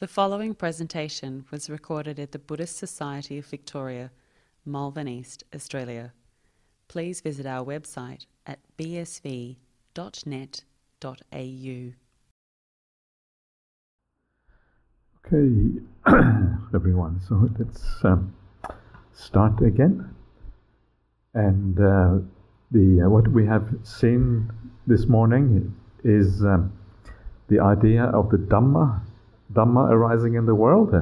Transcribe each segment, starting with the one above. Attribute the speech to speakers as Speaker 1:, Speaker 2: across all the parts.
Speaker 1: The following presentation was recorded at the Buddhist Society of Victoria, Malvern East, Australia. Please visit our website at bsv.net.au.
Speaker 2: Okay, everyone, so let's um, start again. And uh, the uh, what we have seen this morning is um, the idea of the Dhamma, Dhamma arising in the world.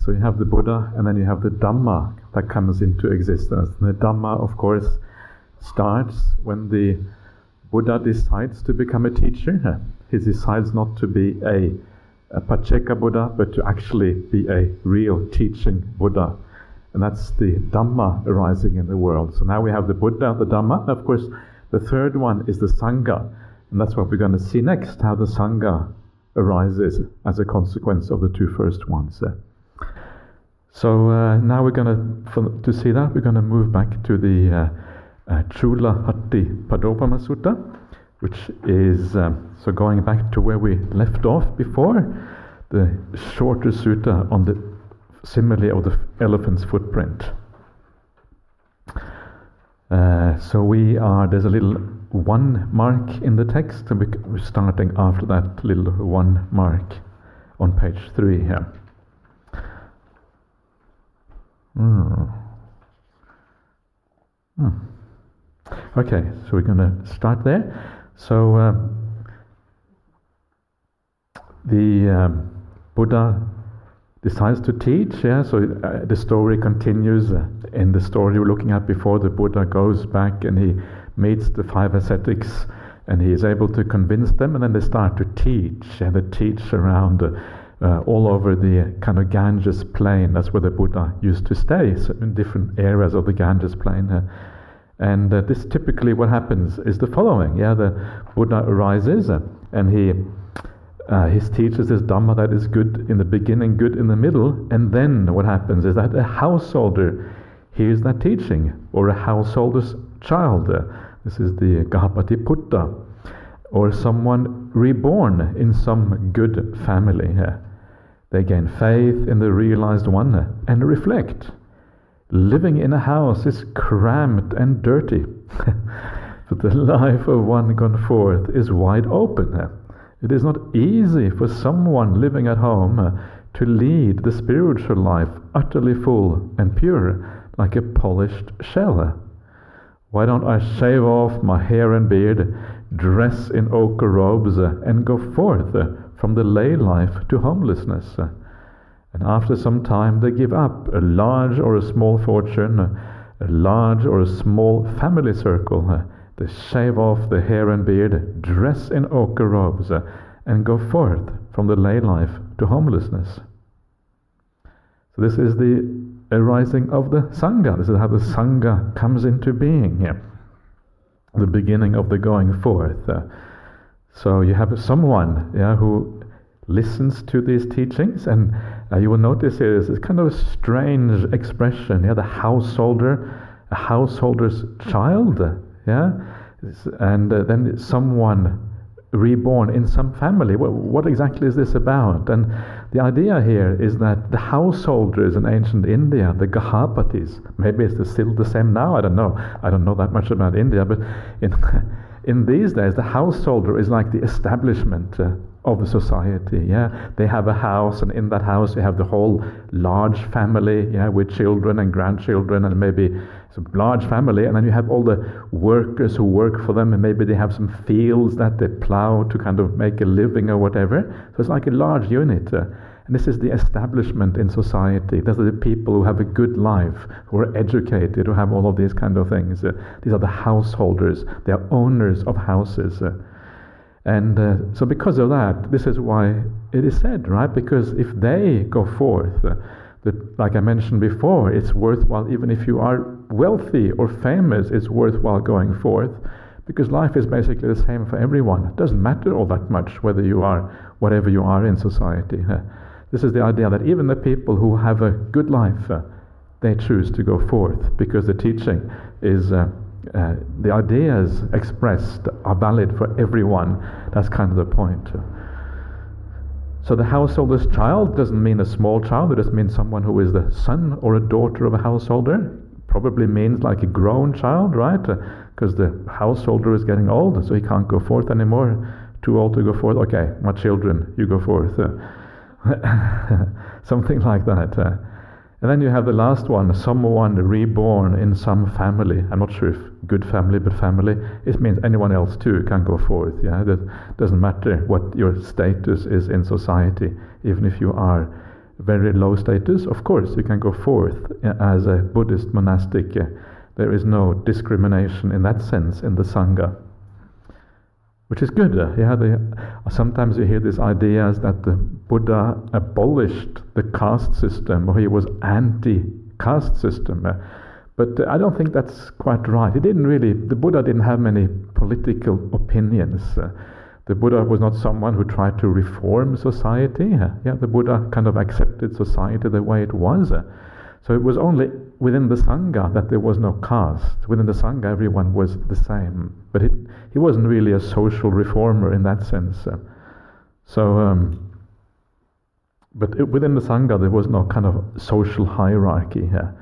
Speaker 2: So you have the Buddha, and then you have the Dhamma that comes into existence. And the Dhamma, of course, starts when the Buddha decides to become a teacher. He decides not to be a, a Pacceka Buddha, but to actually be a real teaching Buddha. And that's the Dhamma arising in the world. So now we have the Buddha, the Dhamma. And of course, the third one is the Sangha. And that's what we're going to see next, how the Sangha arises as a consequence of the two first ones. So uh, now we're going to, to see that, we're going to move back to the uh, uh, Chula Hatti Padopama Sutta, which is, um, so going back to where we left off before, the shorter sutta on the simile of the elephant's footprint. Uh, so we are, there's a little one mark in the text, we're starting after that little one mark on page three here. Mm. Mm. Okay, so we're going to start there. So uh, the um, Buddha decides to teach. Yeah, so uh, the story continues. Uh, in the story we're looking at before, the Buddha goes back and he meets the five ascetics, and he is able to convince them, and then they start to teach, and they teach around. Uh, uh, all over the kind of Ganges plain. That's where the Buddha used to stay, so in different areas of the Ganges plain. Uh, and uh, this typically what happens is the following. Yeah, the Buddha arises uh, and he uh, he teaches this Dhamma that is good in the beginning, good in the middle, and then what happens is that a householder hears that teaching, or a householder's child. This is the Gahapati Putta, or someone reborn in some good family. Uh, they gain faith in the realized one and reflect. Living in a house is cramped and dirty, but the life of one gone forth is wide open. Uh, it is not easy for someone living at home uh, to lead the spiritual life utterly full and pure, like a polished shell. Why don't I shave off my hair and beard, dress in ochre robes, uh, and go forth uh, from the lay life to homelessness? And after some time, they give up a large or a small fortune, a large or a small family circle they shave off the hair and beard, dress in ochre robes, uh, and go forth from the lay life to homelessness. So this is the arising of the Sangha. This is how the Sangha comes into being here. The beginning of the going forth. Uh, so you have someone yeah, who listens to these teachings, and uh, you will notice here is this kind of strange expression. Yeah, the householder, a householder's child. Yeah, and uh, then someone reborn in some family. What, exactly is this about? And the idea here is that the householders in ancient India, the Gahapatis, maybe it's still the same now. I don't know. I don't know that much about India, but in in these days, the householder is like the establishment. Uh, of the society. Yeah, they have a house, and in that house they have the whole large family. Yeah, with children and grandchildren, and maybe it's a large family. And then you have all the workers who work for them, and maybe they have some fields that they plow to kind of make a living or whatever. So it's like a large unit. Uh, and this is the establishment in society. These are the people who have a good life, who are educated, who have all of these kind of things. Uh, these are the householders. They are owners of houses. Uh, and uh, so, because of that, this is why it is said, right? Because if they go forth, uh, like I mentioned before, it's worthwhile, even if you are wealthy or famous, it's worthwhile going forth. Because life is basically the same for everyone. It doesn't matter all that much whether you are whatever you are in society. Uh, this is the idea that even the people who have a good life, uh, they choose to go forth because the teaching is uh, uh, the ideas expressed are valid for everyone. That's kind of the point. So the householder's child doesn't mean a small child, it doesn't mean someone who is the son or a daughter of a householder. Probably means like a grown child, right? Because uh, the householder is getting old, so he can't go forth anymore. Too old to go forth. Okay, my children, you go forth. Uh, something like that. Uh. And then you have the last one, someone reborn in some family. I'm not sure if good family, but family. It means anyone else too can go forth. Yeah, that doesn't matter what your status is in society. Even if you are very low status, of course you can go forth uh, as a Buddhist monastic. Uh, there is no discrimination in that sense in the sangha which is good. Uh, yeah, they, sometimes you hear these ideas that the Buddha abolished the caste system or he was anti-caste system. But I don't think that's quite right. He didn't really, the Buddha didn't have many political opinions. The Buddha was not someone who tried to reform society. Yeah, the Buddha kind of accepted society the way it was. So it was only within the Sangha that there was no caste. Within the Sangha, everyone was the same. But it, he wasn't really a social reformer in that sense. So, um, but it, within the Sangha, there was no kind of social hierarchy here.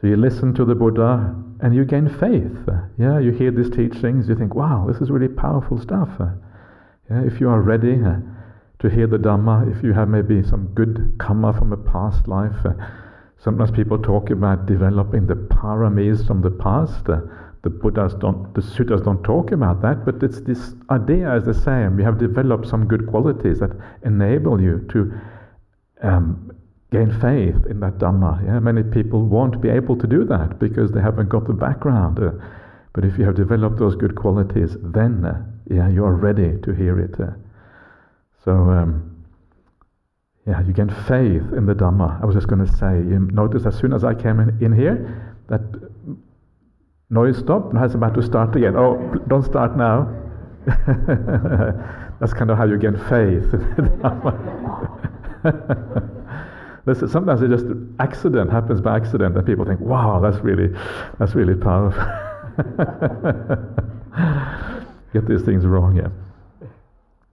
Speaker 2: So you listen to the Buddha and you gain faith. Yeah, you hear these teachings, you think, wow, this is really powerful stuff. Yeah, if you are ready to hear the Dhamma, if you have maybe some good karma from a past life, Sometimes people talk about developing the paramis from the past. Uh, the Buddhas don't, the suttas don't talk about that, but it's this idea is the same. You have developed some good qualities that enable you to um, gain faith in that Dhamma. Yeah? Many people won't be able to do that because they haven't got the background. Uh, but if you have developed those good qualities, then uh, yeah, you are ready to hear it. Uh. so. Um, yeah, you gain faith in the Dhamma. I was just going to say, you notice as soon as I came in, in here, that noise stopped now it's about to start again. Oh, don't start now. That's kind of how you gain faith in the Dhamma. Sometimes it just accident happens by accident, and people think, "Wow, that's really, that's really powerful." Get these things wrong, yeah.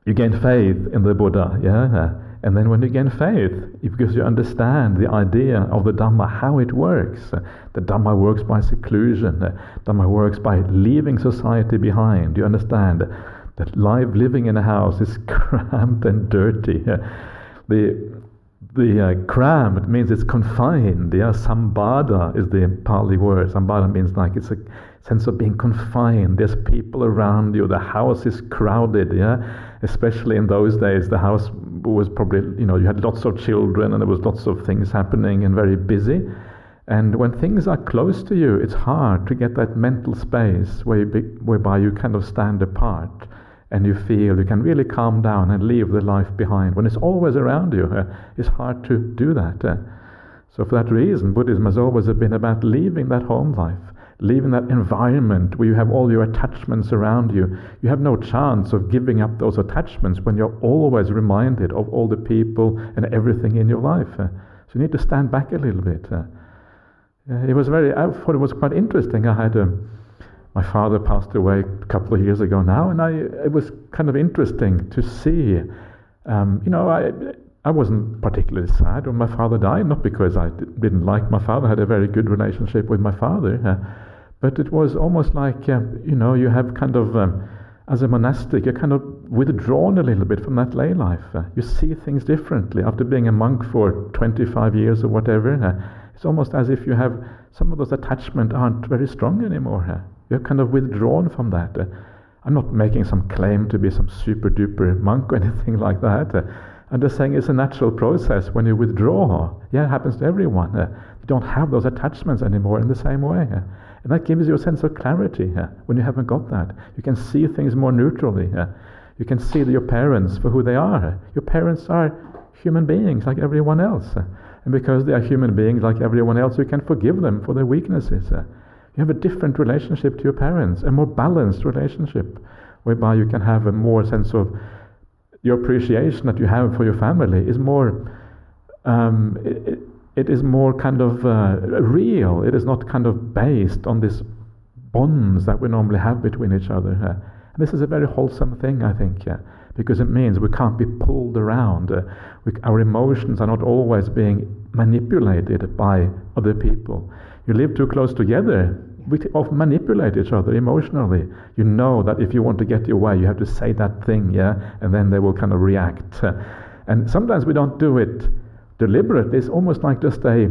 Speaker 2: You gain faith in the Buddha, yeah. And then when you gain faith, because you understand the idea of the Dhamma, how it works. The Dhamma works by seclusion. The Dhamma works by leaving society behind. You understand that life living in a house is cramped and dirty. The the uh, cramped means it's confined. Yeah, sambadha is the Pali word. Sambadha means like it's a sense of being confined. There's people around you. The house is crowded. Yeah, especially in those days, the house was probably you know you had lots of children and there was lots of things happening and very busy. And when things are close to you, it's hard to get that mental space where you be, whereby you kind of stand apart and you feel you can really calm down and leave the life behind. When it's always around you, uh, it's hard to do that. Uh. So, for that reason, Buddhism has always been about leaving that home life, leaving that environment where you have all your attachments around you. You have no chance of giving up those attachments when you're always reminded of all the people and everything in your life. Uh. So, you need to stand back a little bit. Uh. it was very, I thought it was quite interesting. I had a um, my father passed away a couple of years ago now, and I, it was kind of interesting to see. Um, you know, I, I wasn't particularly sad when my father died, not because I didn't like my father, I had a very good relationship with my father, uh, but it was almost like, uh, you know, you have kind of, um, as a monastic, you're kind of withdrawn a little bit from that lay life. Uh, you see things differently. After being a monk for 25 years or whatever, uh, it's almost as if you have some of those attachments aren't very strong anymore. Uh. You're kind of withdrawn from that. Uh, I'm not making some claim to be some super duper monk or anything like that. Uh, I'm just saying it's a natural process when you withdraw. Yeah, it happens to everyone. You don't have those attachments anymore in the same way. And that gives you a sense of clarity when you haven't got that. You can see things more neutrally. You can see your parents for who they are. Your parents are human beings like everyone else. And because they are human beings like everyone else, you can forgive them for their weaknesses. You have a different relationship to your parents, a more balanced relationship, whereby you can have a more sense of your appreciation that you have for your family is more. Um, it, it is more kind of uh, real. It is not kind of based on these bonds that we normally have between each other. Uh, and this is a very wholesome thing, I think. Yeah. because it means we can't be pulled around. Uh, we, our emotions are not always being manipulated by other people. You live too close together, we often manipulate each other emotionally. You know that if you want to get your way, you have to say that thing, yeah, and then they will kind of react. And sometimes we don't do it deliberately. It's almost like just a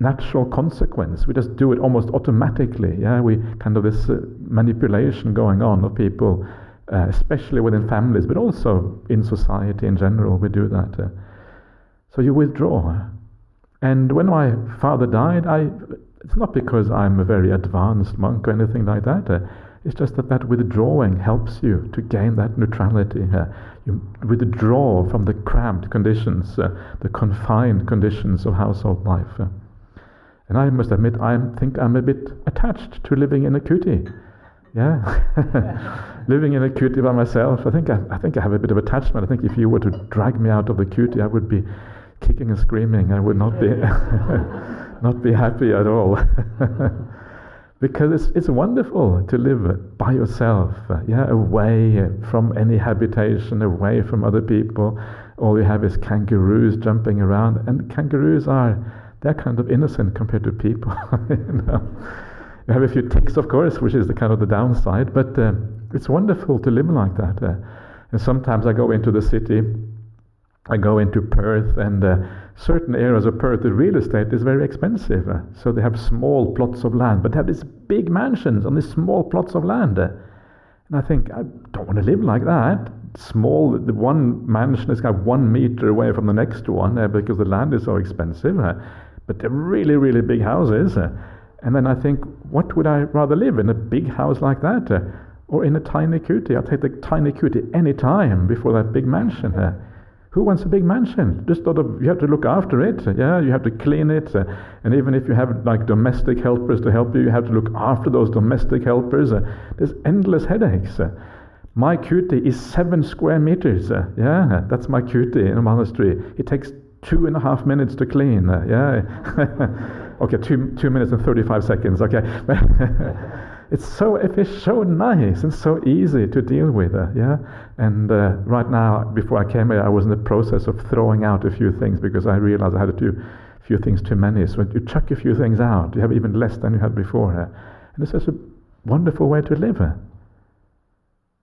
Speaker 2: natural consequence. We just do it almost automatically. Yeah, we kind of this uh, manipulation going on of people, uh, especially within families, but also in society in general. We do that. Uh. So you withdraw. And when my father died, I it's not because I'm a very advanced monk or anything like that. Uh, it's just that that withdrawing helps you to gain that neutrality. You withdraw from the cramped conditions, uh, the confined conditions of household life. And I must admit, I think I'm a bit attached to living in a kuti. Yeah, living in a kuti by myself. I think I, I, think I have a bit of attachment. I think if you were to drag me out of the kuti, I would be kicking and screaming. I would not be not be happy at all. because it's, it's wonderful to live by yourself, yeah, away from any habitation, away from other people. All you have is kangaroos jumping around, and kangaroos are they're kind of innocent compared to people. you, know? you have a few ticks, of course, which is the kind of the downside, but uh, it's wonderful to live like that. Uh, and sometimes I go into the city, I go into Perth, and uh, certain areas of Perth, the real estate is very expensive. Uh, so they have small plots of land, but they have these big mansions on these small plots of land. Uh, and I think, I don't want to live like that. Small, the one mansion is got one meter away from the next one uh, because the land is so expensive. Uh, but they're really, really big houses. Uh, and then I think, what would I rather live in? A big house like that? Uh, or in a tiny kuti? I'll take the tiny kuti any time before that big mansion. Who wants a big mansion? Just sort of, you have to look after it. Yeah, you have to clean it, uh, and even if you have like domestic helpers to help you, you have to look after those domestic helpers. Uh, there's endless headaches. Uh, my kuti is seven square meters. Uh, yeah, that's my kuti in a monastery. It takes two and a half minutes to clean. Uh, yeah, okay, two two minutes and thirty-five seconds. Okay. it's so it's so nice and so easy to deal with. Uh, yeah, and uh, right now, before I came here, I was in the process of throwing out a few things because I realized I had a few, things too many. So you chuck a few things out, you have even less than you had before. Uh, and it's such a wonderful way to live. Uh.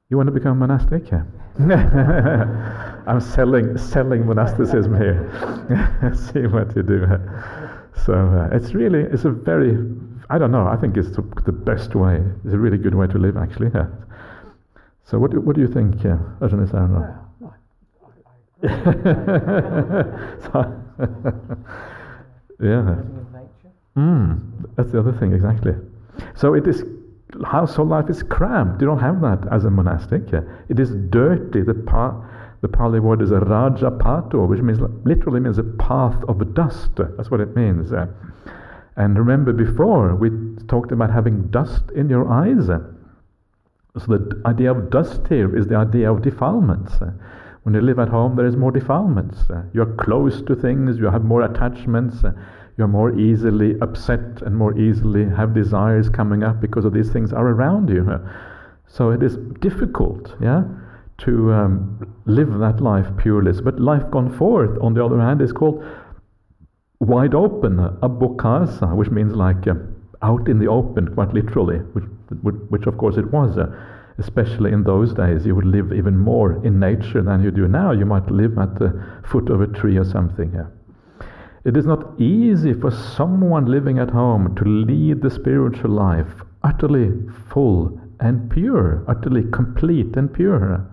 Speaker 2: You want to become monastic? Yeah. I'm selling selling monasticism here. See what you do. So uh, it's really it's a very I don't know. I think it's the, the best way. It's a really good way to live, actually. Yeah. So, what do, what do you think, yeah, Ajahn yeah. Mm, that's the other thing, exactly. So it is household life is cramped. You don't have that as a monastic. Yeah. It is dirty. The pa- the Pali word is a rajapatha, which means literally means a path of dust. That's what it means. Uh, and remember before, we talked about having dust in your eyes. So the idea of dust here is the idea of defilements. When you live at home, there is more defilements. You're close to things, you have more attachments, you're more easily upset and more easily have desires coming up because of these things are around you. So it is difficult, yeah, to um, live that life purely. But life gone forth, on the other hand, is called wide open, abbhokasa, which means like uh, out in the open, quite literally, which, which of course it was. Uh, especially in those days, you would live even more in nature than you do now. You might live at the foot of a tree or something. It is not easy for someone living at home to lead the spiritual life utterly full and pure, utterly complete and pure.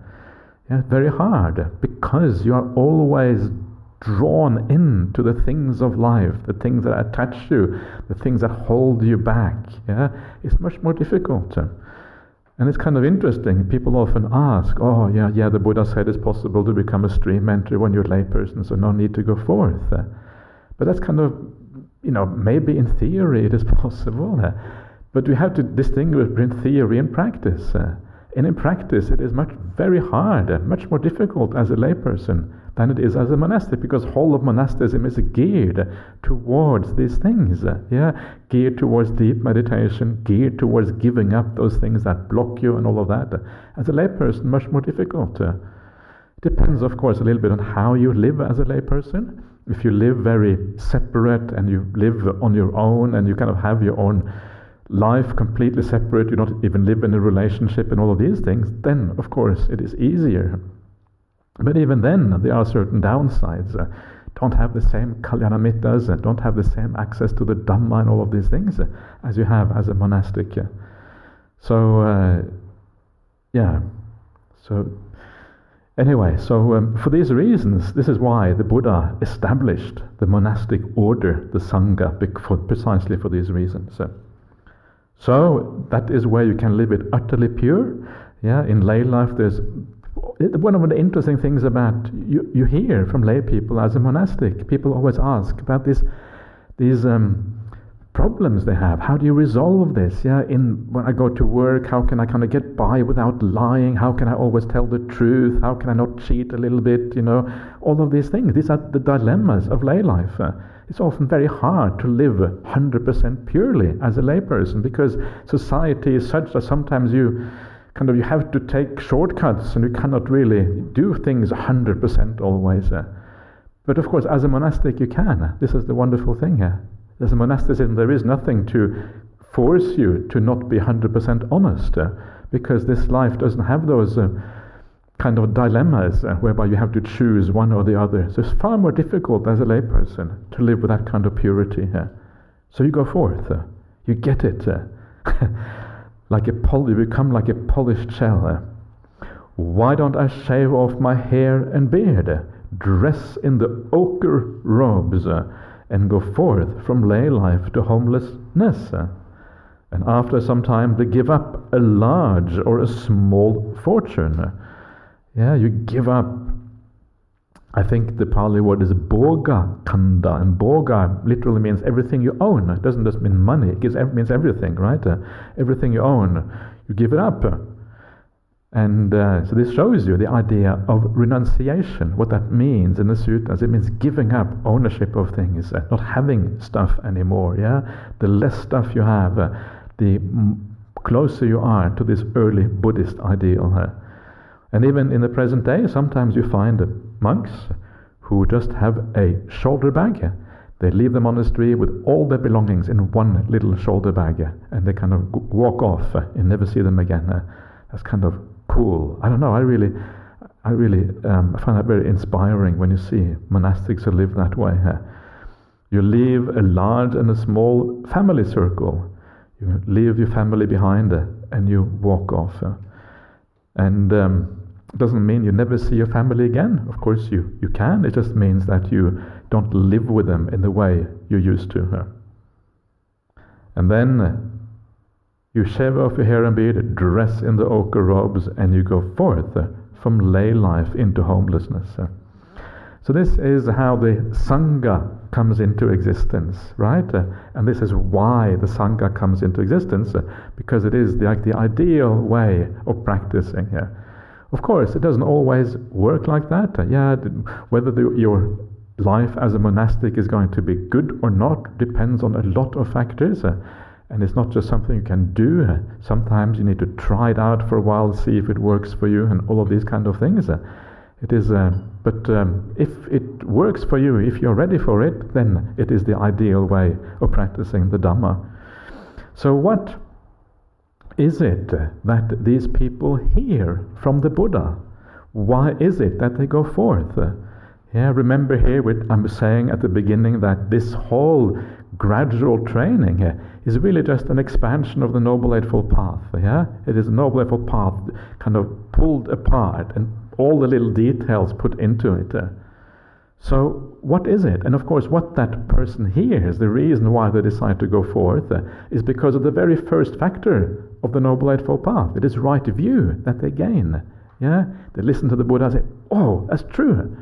Speaker 2: Yeah, very hard because you are always drawn into the things of life, the things that attach you, the things that hold you back. Yeah, it's much more difficult. And it's kind of interesting. People often ask, "Oh, yeah, yeah, the Buddha said it's possible to become a stream enterer when you're a layperson, so no need to go forth." But that's kind of, you know, maybe in theory it is possible, but we have to distinguish between theory and practice. And in practice, it is much very hard, much more difficult as a layperson than it is as a monastic, because whole of monasticism is geared towards these things. Yeah, geared towards deep meditation, geared towards giving up those things that block you and all of that. As a layperson, much more difficult. Depends, of course, a little bit on how you live as a layperson. If you live very separate and you live on your own and you kind of have your own life completely separate, you don't even live in a relationship and all of these things, then of course it is easier. But even then, there are certain downsides. Uh, don't have the same kalyanamittas, uh, don't have the same access to the Dhamma and all of these things uh, as you have as a monastic. Uh. So, yeah. So, anyway, so um, for these reasons, this is why the Buddha established the monastic order, the Sangha, for, precisely for these reasons. Uh. So that is where you can live it utterly pure. Yeah, in lay life, there's one of the interesting things about you, you hear from lay people as a monastic. People always ask about this, these um, problems they have. How do you resolve this? Yeah, in when I go to work, how can I kind of get by without lying? How can I always tell the truth? How can I not cheat a little bit? You know, all of these things. These are the dilemmas of lay life. Uh, it's often very hard to live 100% purely as a layperson because society is such that sometimes you kind of you have to take shortcuts and you cannot really do things 100% always. Uh. But of course, as a monastic, you can. This is the wonderful thing here. As a monasticism, there is nothing to force you to not be 100% honest uh, because this life doesn't have those. Uh, kind of dilemmas uh, whereby you have to choose one or the other. So it's far more difficult as a layperson to live with that kind of purity. Uh. So you go forth, uh, you get it, uh, like a pol- you become like a polished shell. Why don't I shave off my hair and beard, dress in the ochre robes, and go forth from lay life to homelessness? and after some time, they give up a large or a small fortune yeah, you give up. I think the Pali word is bhoga khandha, and bhoga literally means everything you own. It doesn't just mean money. It means everything, right? Uh, everything you own, you give it up. And uh, so this shows you the idea of renunciation, what that means in the suttas. It means giving up ownership of things, uh, not having stuff anymore. Yeah, the less stuff you have, uh, the closer you are to this early Buddhist ideal. Uh. And even in the present day, sometimes you find monks who just have a shoulder bag. They leave the monastery with all their belongings in one little shoulder bag, and they kind of walk off and never see them again. That's kind of cool. I don't know. I really, I really um, find that very inspiring when you see monastics who live that way. You leave a large and a small family circle. You leave your family behind, and you walk off. And um, doesn't mean you never see your family again. Of course, you, you can. It just means that you don't live with them in the way you used to. And then uh, you shave off your hair and beard, dress in the ochre robes, and you go forth uh, from lay life into homelessness. So this is how the Sangha comes into existence, right? Uh, and this is why the Sangha comes into existence, because it is like the ideal way of practicing here. Of course, it doesn't always work like that. Yeah, whether the, your life as a monastic is going to be good or not depends on a lot of factors. Uh, and it's not just something you can do. Uh, sometimes you need to try it out for a while, see if it works for you, and all of these kind of things. Uh, it is, uh, but um, if it works for you, if you're ready for it, then it is the ideal way of practicing the Dhamma. So, what is it that these people hear from the Buddha? Why is it that they go forth? Yeah, remember here what I'm saying at the beginning that this whole gradual training here is really just an expansion of the Noble Eightfold Path. Yeah, it is a Noble Eightfold Path kind of pulled apart and all the little details put into it. So, what is it? And of course, what that person hears, the reason why they decide to go forth, is because of the very first factor of the Noble Eightfold Path. It is right view that they gain. Yeah, they listen to the Buddha and say, "Oh, that's true.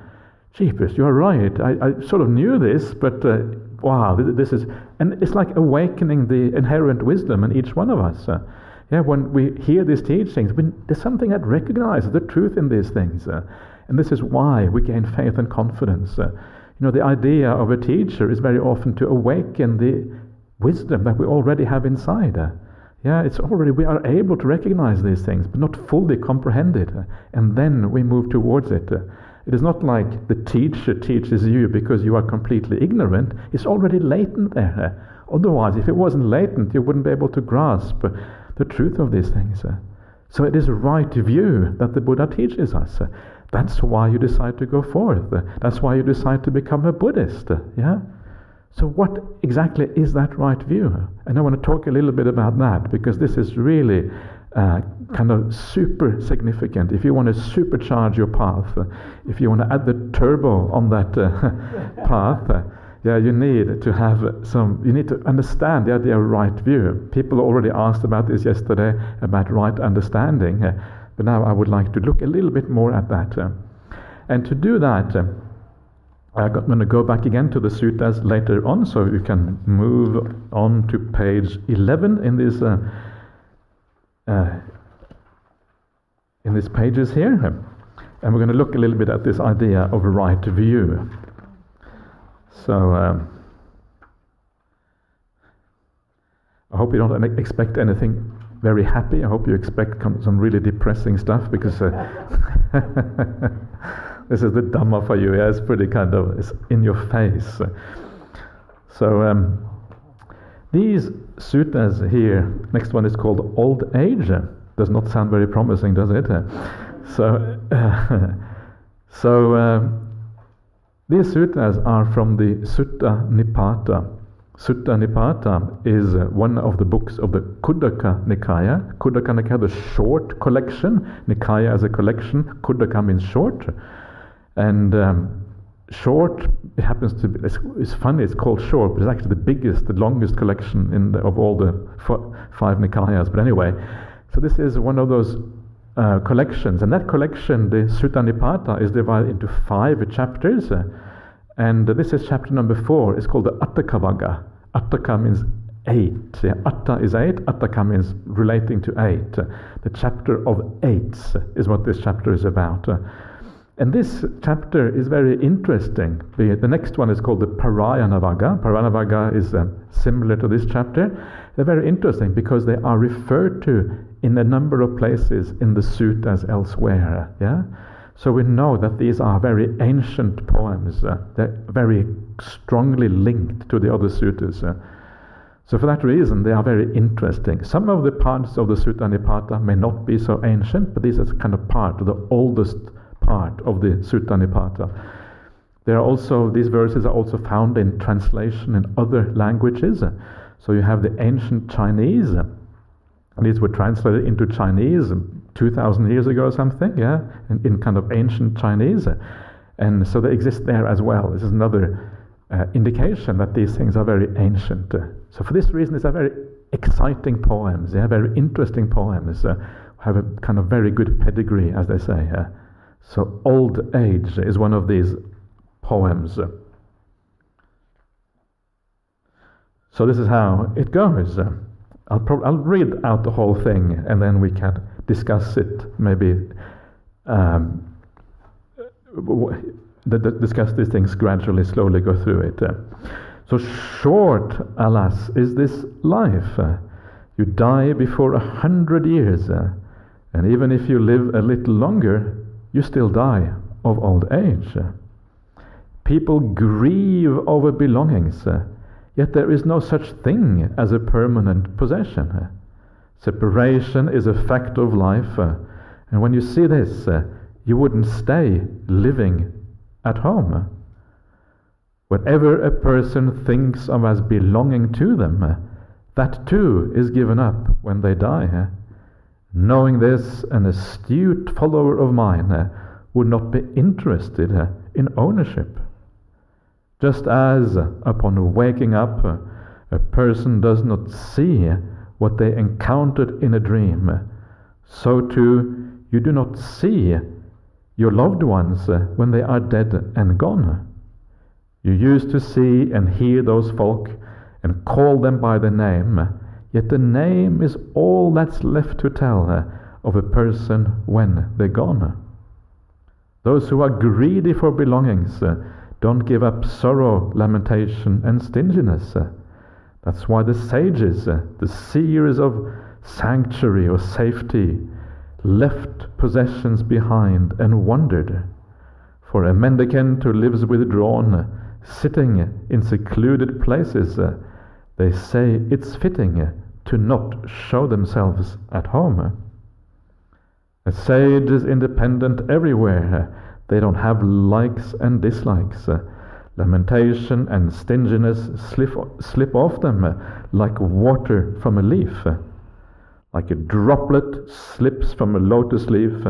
Speaker 2: Jeepers, you're right. I, I sort of knew this, but uh, wow, this, is." And it's like awakening the inherent wisdom in each one of us. Uh, yeah, when we hear these teachings, when there's something that recognizes the truth in these things. Uh, and this is why we gain faith and confidence. Uh, you know, the idea of a teacher is very often to awaken the wisdom that we already have inside. Uh, Yeah, it's already, we are able to recognize these things, but not fully comprehend it. Uh, and then we move towards it. Uh, it is not like the teacher teaches you because you are completely ignorant. It's already latent there. Uh, otherwise, if it wasn't latent, you wouldn't be able to grasp the truth of these things. So it is right view that the Buddha teaches us. That's why you decide to go forth. That's why you decide to become a Buddhist. Yeah? So, what exactly is that right view? And I want to talk a little bit about that because this is really uh, kind of super significant. If you want to supercharge your path, uh, if you want to add the turbo on that uh, path, uh, yeah, you need to have some, you need to understand the idea of right view. People already asked about this yesterday, about right understanding, uh, but now I would like to look a little bit more at that. Uh. and to do that, I'm going to go back again to the suttas later on, so you can move on to page 11 in these uh, uh, in these pages here, and we're going to look a little bit at this idea of right view. So. Um, I hope you don't expect anything very happy. I hope you expect some really depressing stuff because uh, this is the Dhamma for you. Yeah, it's pretty kind of it's in your face. So um, these suttas here, next one is called Old Age. Does not sound very promising, does it? So, uh, so um, these suttas are from the Sutta Nipata. Sutta Nipata is uh, one of the books of the Khuddaka Nikaya. Khuddaka Nikaya, the short collection. Nikaya as a collection. Khuddaka means short. And um, short, it happens to be, it's, it's, funny, it's called short, but it's actually the biggest, the longest collection the, of all the five Nikayas. But anyway, so this is one of those uh, collections. And that collection, the Sutta Nipata, is divided into five chapters. Uh, and this is chapter number four. It's called the Atthakavagga. Atthaka means eight. Yeah, attha is eight. Atthaka means relating to eight. The chapter of eights is what this chapter is about. And this chapter is very interesting. The, the next one is called the Parayanavagga. Parayanavagga is uh, similar to this chapter. They're very interesting because they are referred to in a number of places in the suttas elsewhere. Yeah? So we know that these are very ancient poems. Uh, they're very strongly linked to the other suttas. Uh. So for that reason, they are very interesting. Some of the parts of the Sutta Nipata may not be so ancient, but this is kind of part of the oldest part of the Sutta Nipata. There are also these verses are also found in translation in other languages. So you have the ancient Chinese. These were translated into Chinese 2,000 years ago or something, yeah, in, in, kind of ancient Chinese. And so they exist there as well. This is another uh, indication that these things are very ancient. so for this reason, these are very exciting poems. They are very interesting poems. Uh, have a kind of very good pedigree, as they say. Uh, so, Old Age is one of these poems. So, this is how it goes. I'll, prob- I'll read out the whole thing and then we can discuss it, maybe um, discuss these things gradually, slowly go through it. so, short, alas, is this life. you die before a hundred years, and even if you live a little longer, you still die of old age. People grieve over belongings, yet there is no such thing as a permanent possession. Separation is a fact of life, and when you see this, you wouldn't stay living at home. Whatever a person thinks of as belonging to them, that too is given up when they die. Knowing this, an astute follower of mine uh, would not be interested uh, in ownership. Just as uh, upon waking up, a person does not see what they encountered in a dream, so too you do not see your loved ones when they are dead and gone. You used to see and hear those folk and call them by their name Yet the name is all that's left to tell uh, of a person when they're gone. Those who are greedy for belongings uh, don't give up sorrow, lamentation, and stinginess. Uh, That's why the sages, uh, the seers of sanctuary or safety, left possessions behind and wandered. For a mendicant who lives withdrawn, sitting in secluded places, uh, they say it's fitting to not show themselves at home. A sage is independent everywhere. They don't have likes and dislikes. Lamentation and stinginess slip, slip off them like water from a leaf. Like a droplet slips from a lotus leaf,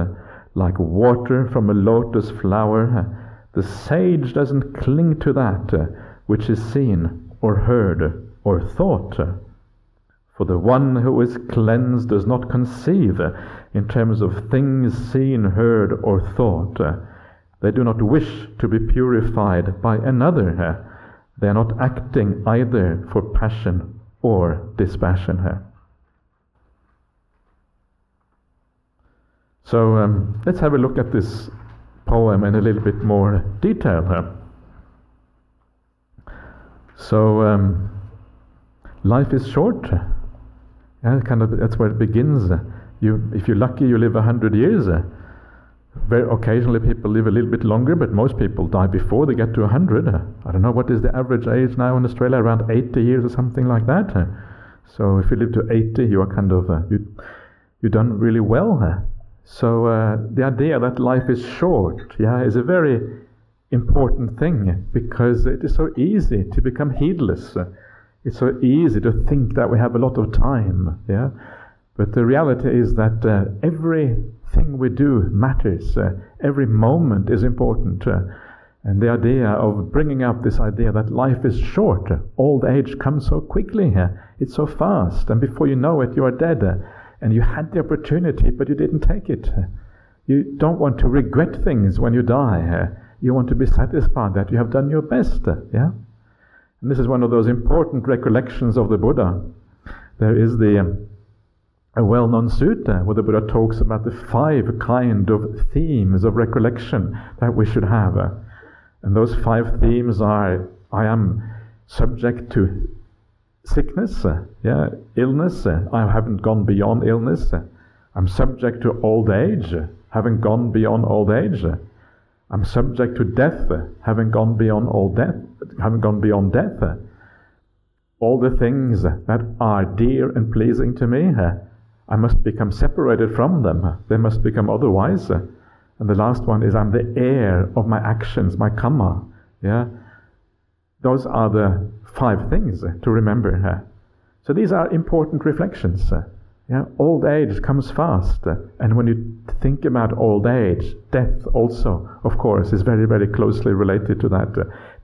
Speaker 2: like water from a lotus flower. The sage doesn't cling to that which is seen or heard or thought. For the one who is cleansed does not conceive in terms of things seen, heard, or thought. They do not wish to be purified by another. They are not acting either for passion or dispassion. So um, let's have a look at this poem in a little bit more detail. So um, life is short. Yeah, kind of that's where it begins. You, if you're lucky, you live a hundred years. Very occasionally, people live a little bit longer, but most people die before they get to a hundred. I don't know what is the average age now in Australia, around 80 years or something like that. So if you live to 80, you are kind of uh, you you've done really well. So uh, the idea that life is short, yeah, is a very important thing because it is so easy to become heedless. It's so easy to think that we have a lot of time, yeah. But the reality is that uh, everything we do matters. Uh, every moment is important. Uh, and the idea of bringing up this idea that life is short, old age comes so quickly, it's so fast, and before you know it, you are dead. and you had the opportunity, but you didn't take it. You don't want to regret things when you die. You want to be satisfied that you have done your best. Yeah? And this is one of those important recollections of the Buddha. There is the a well-known sutta where the Buddha talks about the five kind of themes of recollection that we should have. And those five themes are I am subject to sickness, yeah, illness, I haven't gone beyond illness. I'm subject to old age, haven't gone beyond old age. I'm subject to death, uh, having gone beyond all death, having gone beyond death. Uh. All the things that are dear and pleasing to me, uh, I must become separated from them. They must become otherwise. And the last one is I'm the heir of my actions, my karma. Yeah, those are the five things to remember. So these are important reflections. Yeah, old age comes fast, and when you think about old age, death also, of course, is very, very closely related to that.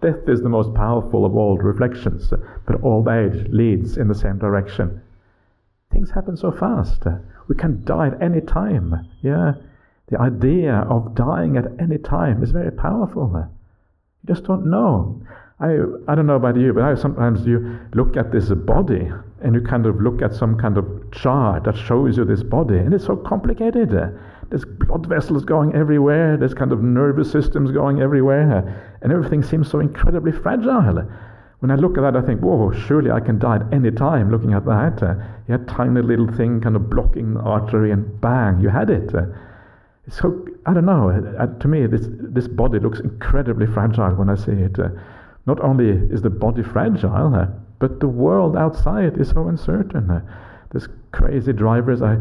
Speaker 2: Death is the most powerful of all reflections, but old age leads in the same direction. Things happen so fast. We can die at any time. Yeah, the idea of dying at any time is very powerful. You just don't know. I, I don't know about you, but I sometimes you look at this body and you kind of look at some kind of chart that shows you this body, and it's so complicated. There's blood vessels going everywhere, there's kind of nervous systems going everywhere, and everything seems so incredibly fragile. When I look at that, I think, whoa, surely I can die at any time looking at that. Uh, you had tiny little thing kind of blocking the artery, and bang, you had it. Uh, so, I don't know, uh, to me, this, this body looks incredibly fragile when I see it. Uh, not only is the body fragile, but the world outside is so uncertain. There's crazy drivers. I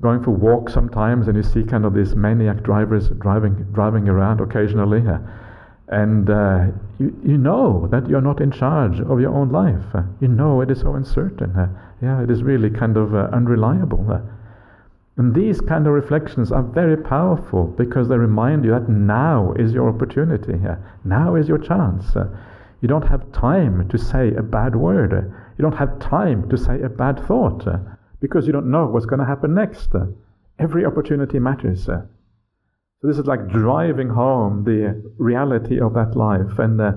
Speaker 2: going for walks sometimes, and you see kind of these maniac drivers driving driving around occasionally, and uh, you you know that you're not in charge of your own life. You know it is so uncertain. Yeah, it is really kind of uh, unreliable. And these kind of reflections are very powerful because they remind you that now is your opportunity. here. Now is your chance. Uh, you don't have time to say a bad word. Uh, you don't have time to say a bad thought uh, because you don't know what's going to happen next. Every opportunity matters. So this is like driving home the reality of that life. And uh,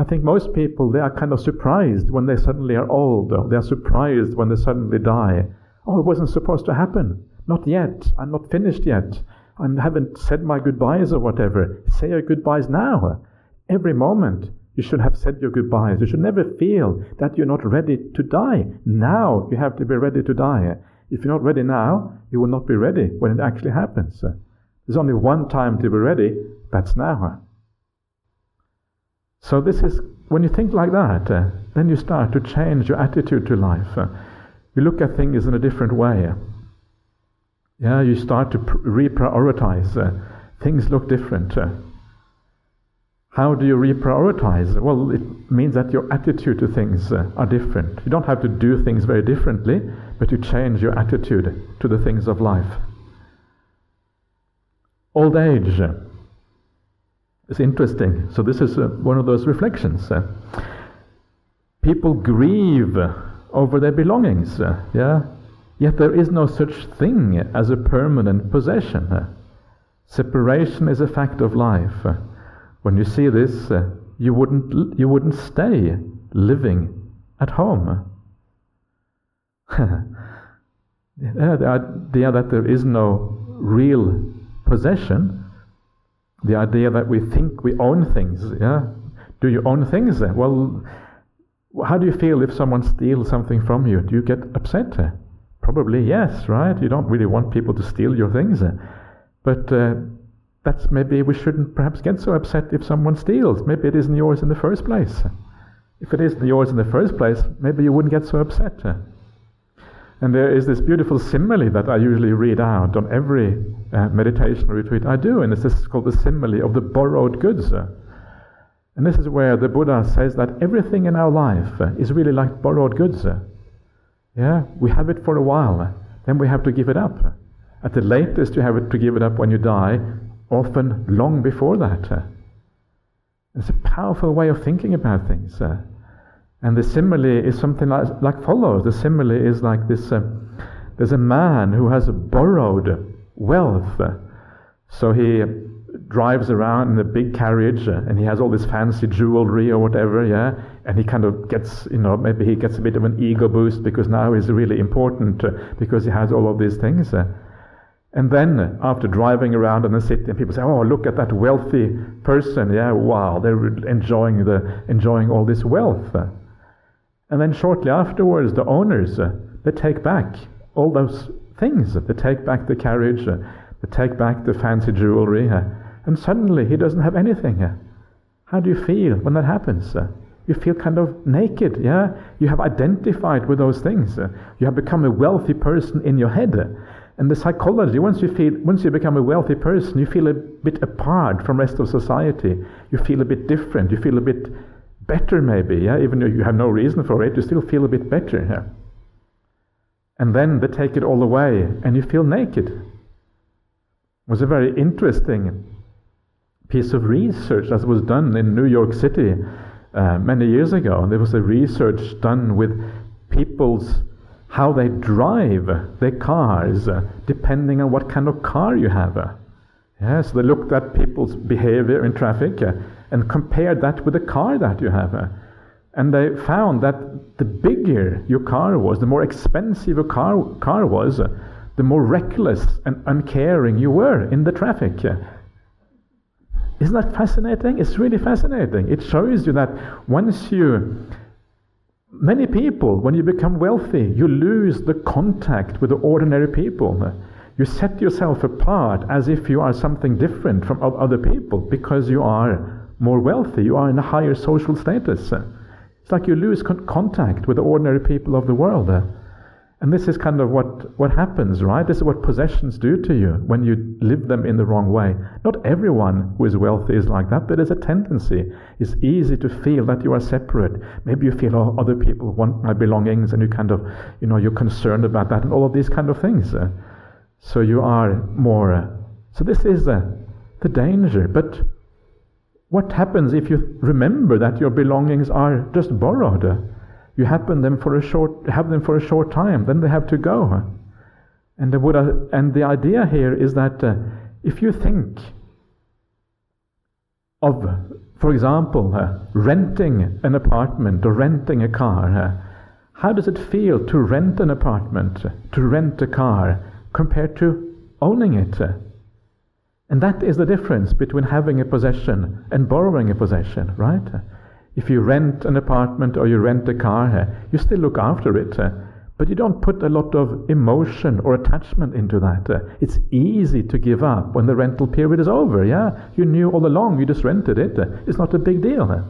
Speaker 2: I think most people, they are kind of surprised when they suddenly are old. They are surprised when they suddenly die. Oh, it wasn't supposed to happen. Not yet. I'm not finished yet. I haven't said my goodbyes or whatever. Say your goodbyes now. Every moment You should have said your goodbyes. You should never feel that you're not ready to die. Now you have to be ready to die. If you're not ready now, you will not be ready when it actually happens. There's only one time to be ready, that's now. So, this is when you think like that, then you start to change your attitude to life. You look at things in a different way. Yeah, you start to reprioritize. Uh, things look different. Uh, how do you reprioritize? Well, it means that your attitude to things uh, are different. You don't have to do things very differently, but you change your attitude to the things of life. Old age uh, is interesting. So, this is uh, one of those reflections. Uh, people grieve over their belongings, yeah? Yet there is no such thing as a permanent possession. Separation is a fact of life. When you see this, you wouldn't, you wouldn't stay living at home. the idea that there is no real possession, the idea that we think we own things, yeah? Do you own things? Well, how do you feel if someone steals something from you? Do you get upset? Probably yes, right? You don't really want people to steal your things. But uh, that's maybe we shouldn't perhaps get so upset if someone steals. Maybe it isn't yours in the first place. If it isn't yours in the first place, maybe you wouldn't get so upset. And there is this beautiful simile that I usually read out on every uh, meditation retreat I do, and this is called the simile of the borrowed goods. And this is where the Buddha says that everything in our life uh, is really like borrowed goods. Yeah, we have it for a while, then we have to give it up. At the latest, you have it to give it up when you die, often long before that. It's a powerful way of thinking about things. And the simile is something like, like follows. The simile is like this uh, there's a man who has borrowed wealth. So he drives around in a big carriage uh, and he has all this fancy jewelry or whatever, yeah, and he kind of gets, you know, maybe he gets a bit of an ego boost because now he's really important uh, because he has all of these things. Uh. And then after driving around in the city, and people say, "Oh, look at that wealthy person! Yeah, wow, they're enjoying the enjoying all this wealth." And then shortly afterwards, the owners uh, they take back all those things. They take back the carriage, uh, they take back the fancy jewelry, uh, and suddenly he doesn't have anything. How do you feel when that happens? You feel kind of naked, yeah? You have identified with those things. You have become a wealthy person in your head. And the psychology, once you feel, once you become a wealthy person, you feel a bit apart from rest of society. You feel a bit different. You feel a bit better, maybe. Yeah, even though you have no reason for it, you still feel a bit better. Yeah? And then they take it all away, and you feel naked. It was a very interesting piece of research that was done in New York City uh, many years ago. There was a research done with people's how they drive their cars, uh, depending on what kind of car you have. Uh. Yeah, so they looked at people's behavior in traffic uh, and compared that with the car that you have. Uh. and they found that the bigger your car was, the more expensive your car, car was, the more reckless and uncaring you were in the traffic. Isn't that fascinating? It's really fascinating. It shows you that once you Many people, when you become wealthy, you lose the contact with the ordinary people. You set yourself apart as if you are something different from other people because you are more wealthy, you are in a higher social status. It's like you lose con contact with the ordinary people of the world. And this is kind of what, what happens, right? This is what possessions do to you when you live them in the wrong way. Not everyone who is wealthy is like that, but there's a tendency. It's easy to feel that you are separate. Maybe you feel, oh, other people want my belongings, and you kind of, you know, you're concerned about that, and all of these kind of things. Uh, so you are more. Uh, so this is uh, the danger. But what happens if you remember that your belongings are just borrowed? You happen them for a short, have them for a short time, then they have to go. And the, Buddha, and the idea here is that uh, if you think of, for example, uh, renting an apartment or renting a car, uh, how does it feel to rent an apartment, to rent a car, compared to owning it? And that is the difference between having a possession and borrowing a possession, right? If you rent an apartment or you rent a car, eh, you still look after it. Eh? But you don't put a lot of emotion or attachment into that. Uh, it's easy to give up when the rental period is over. Yeah, you knew all along, you just rented it. It's not a big deal.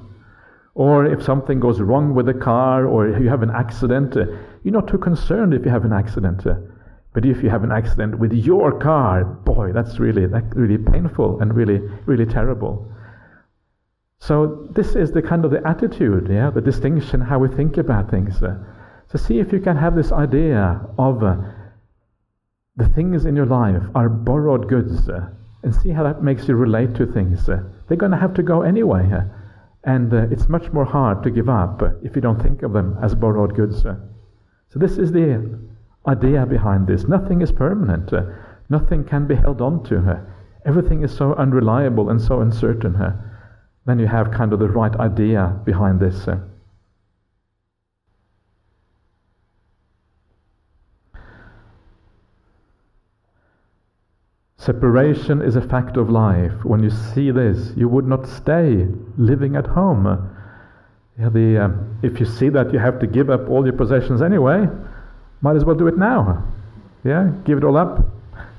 Speaker 2: Or if something goes wrong with the car or you have an accident, you're not too concerned if you have an accident. But if you have an accident with your car, boy, that's really that's really painful and really really terrible. So this is the kind of the attitude, yeah, the distinction how we think about things. Uh. So see if you can have this idea of uh, the things in your life are borrowed goods uh, and see how that makes you relate to things. Uh, they're going to have to go anyway. Uh, and uh, it's much more hard to give up if you don't think of them as borrowed goods. So this is the idea behind this. Nothing is permanent. nothing can be held on to. everything is so unreliable and so uncertain. Then you have kind of the right idea behind this. Separation is a fact of life. When you see this, you would not stay living at home. Yeah, the, um, if you see that you have to give up all your possessions anyway, might as well do it now. Yeah, give it all up.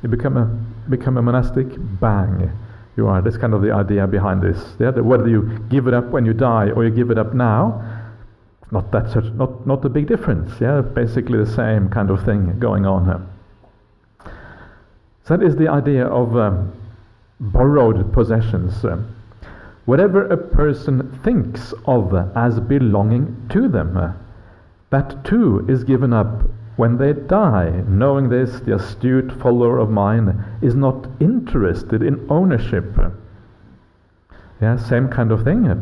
Speaker 2: You become a become a monastic. Bang, you are. That's kind of the idea behind this. Yeah, that whether you give it up when you die or you give it up now, not that such, not not a big difference. Yeah, basically the same kind of thing going on. So that is the idea of um, borrowed possessions. Uh, whatever a person thinks of as belonging to them, uh, that too is given up when they die. Knowing this, the astute follower of mine is not interested in ownership. Yeah, same kind of thing. Uh,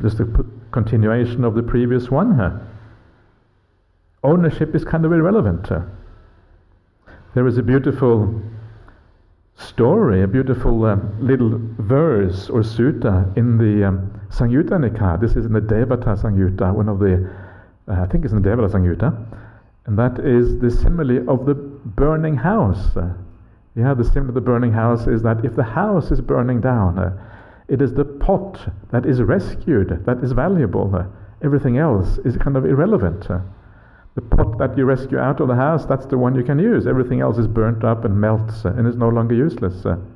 Speaker 2: just a continuation of the previous one. Uh. Ownership is kind of irrelevant. Uh. There is a beautiful story, a beautiful um, little verse or sutta in the um, Nikaya. This is in the Devata Samyutta, one of the, uh, I think it's in the Devata Samyutta, and that is the simile of the burning house. Yeah, the simile of the burning house is that if the house is burning down, it is the pot that is rescued that is valuable. Everything else is kind of irrelevant. The pot that you rescue out of the house, that's the one you can use. Everything else is burnt up and melts and is no longer useless. And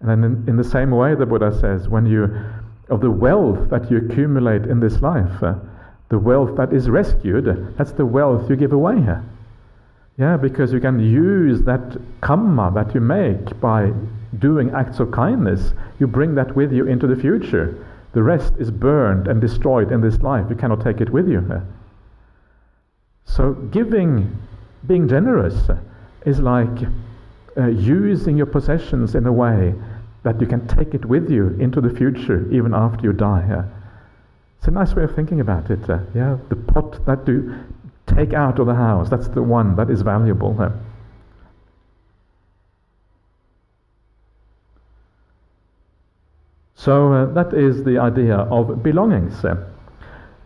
Speaker 2: then, in, in, the same way, the Buddha says, when you, of the wealth that you accumulate in this life, the wealth that is rescued, that's the wealth you give away. Yeah, because you can use that karma that you make by doing acts of kindness, you bring that with you into the future. The rest is burned and destroyed in this life. You cannot take it with you. So, giving, being generous, is like uh, using your possessions in a way that you can take it with you into the future, even after you die. It's a nice way of thinking about it. Uh, yeah, the pot that do take out of the house, that's the one that is valuable. Uh. So uh, that is the idea of belongings. Uh.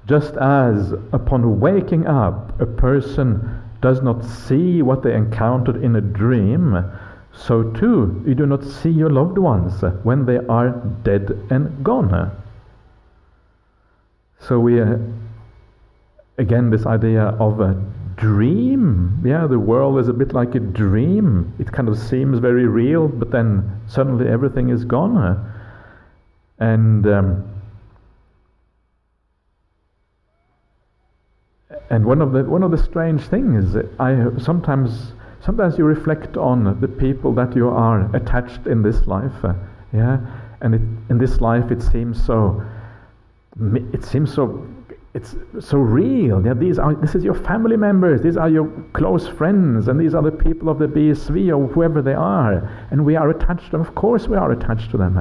Speaker 2: Just as upon waking up, a person does not see what they encountered in a dream, so too you do not see your loved ones when they are dead and gone. So we, uh, again, this idea of a dream. Yeah, the world is a bit like a dream. It kind of seems very real, but then suddenly everything is gone. And um, and one of the one of the strange things I sometimes sometimes you reflect on the people that you are attached in this life, uh, yeah, and it, in this life it seems so it seems so it's so real. Yeah, these are this is your family members, these are your close friends, and these are the people of the BSV or whoever they are, and we are attached to them. Of course, we are attached to them.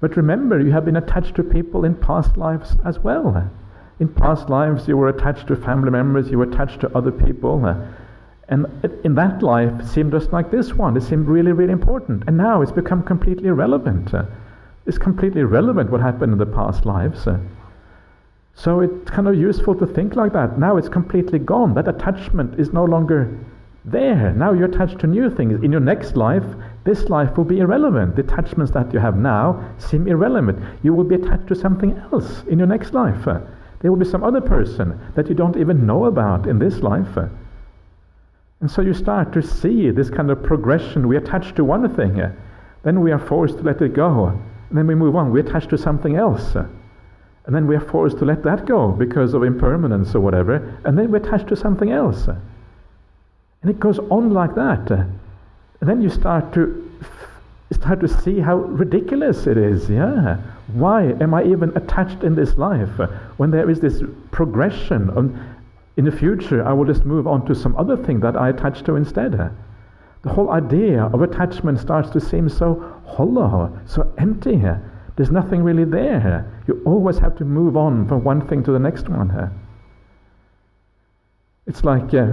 Speaker 2: But remember, you have been attached to people in past lives as well. In past lives, you were attached to family members, you were attached to other people. And in that life, it seemed just like this one. It seemed really, really important. And now it's become completely irrelevant. It's completely irrelevant what happened in the past lives. So it's kind of useful to think like that. Now it's completely gone. That attachment is no longer there. Now you're attached to new things. In your next life, this life will be irrelevant. The attachments that you have now seem irrelevant. You will be attached to something else in your next life. There will be some other person that you don't even know about in this life. And so you start to see this kind of progression. We attach to one thing, then we are forced to let it go. And then we move on. We attach to something else. And then we are forced to let that go because of impermanence or whatever. And then we attach to something else. And it goes on like that. And then you start to start to see how ridiculous it is. Yeah. Why am I even attached in this life when there is this progression? On, in the future, I will just move on to some other thing that I attach to instead. The whole idea of attachment starts to seem so hollow, so empty. There's nothing really there. You always have to move on from one thing to the next one. It's like uh,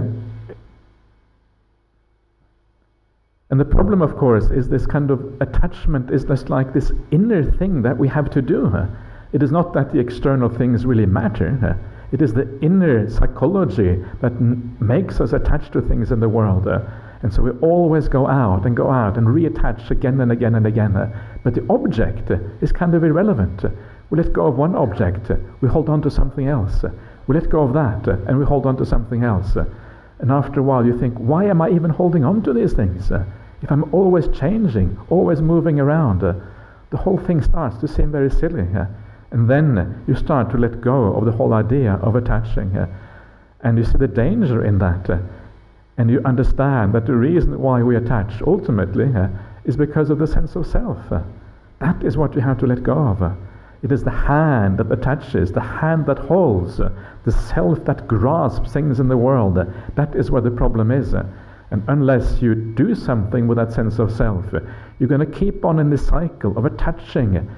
Speaker 2: And the problem, of course, is this kind of attachment is just like this inner thing that we have to do. It is not that the external things really matter. It is the inner psychology that makes us attached to things in the world. And so we always go out and go out and reattach again and again and again. But the object is kind of irrelevant. We let go of one object, we hold on to something else. We let go of that and we hold on to something else. And after a while, you think, why am I even holding on to these things? If I'm always changing, always moving around, the whole thing starts to seem very silly. And then you start to let go of the whole idea of attaching. And you see the danger in that. And you understand that the reason why we attach ultimately uh, is because of the sense of self. Eh, that is what you have to let go of. Eh, it is the hand that attaches, the hand that holds, the self that grasps things in the world. That is where the problem is. And unless you do something with that sense of self, you're going to keep on in this cycle of attaching,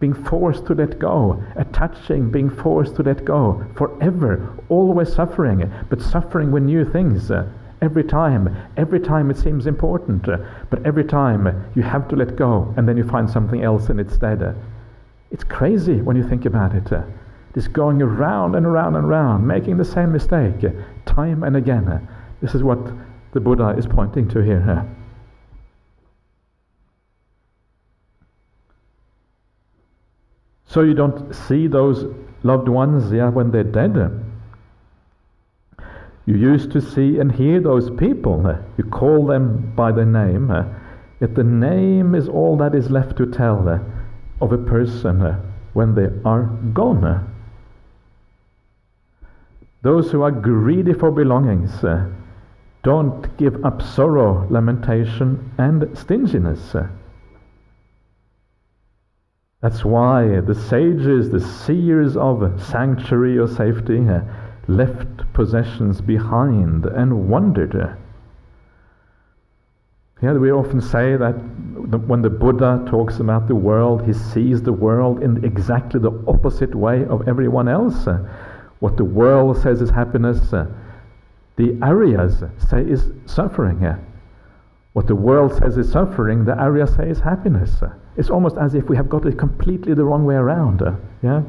Speaker 2: being forced to let go, attaching, being forced to let go forever, always suffering, but suffering with new things. Every time, every time it seems important, but every time you have to let go and then you find something else in its stead. It's crazy when you think about it. This going around and around and around, making the same mistake time and again. This is what the Buddha is pointing to here. So you don't see those loved ones yeah, when they're dead. You used to see and hear those people. You call them by their name. Yet the name is all that is left to tell of a person uh, when they are gone. Uh. Those who are greedy for belongings uh, don't give up sorrow, lamentation, and stinginess. That's why the sages, the seers of sanctuary or safety, left possessions behind and wandered. Yeah, we often say that when the Buddha talks about the world, he sees the world in exactly the opposite way of everyone else. What the world says is happiness, the Aryas say is suffering. What the world says is suffering, the Aryas say is happiness. It's almost as if we have got it completely the wrong way around. yeah?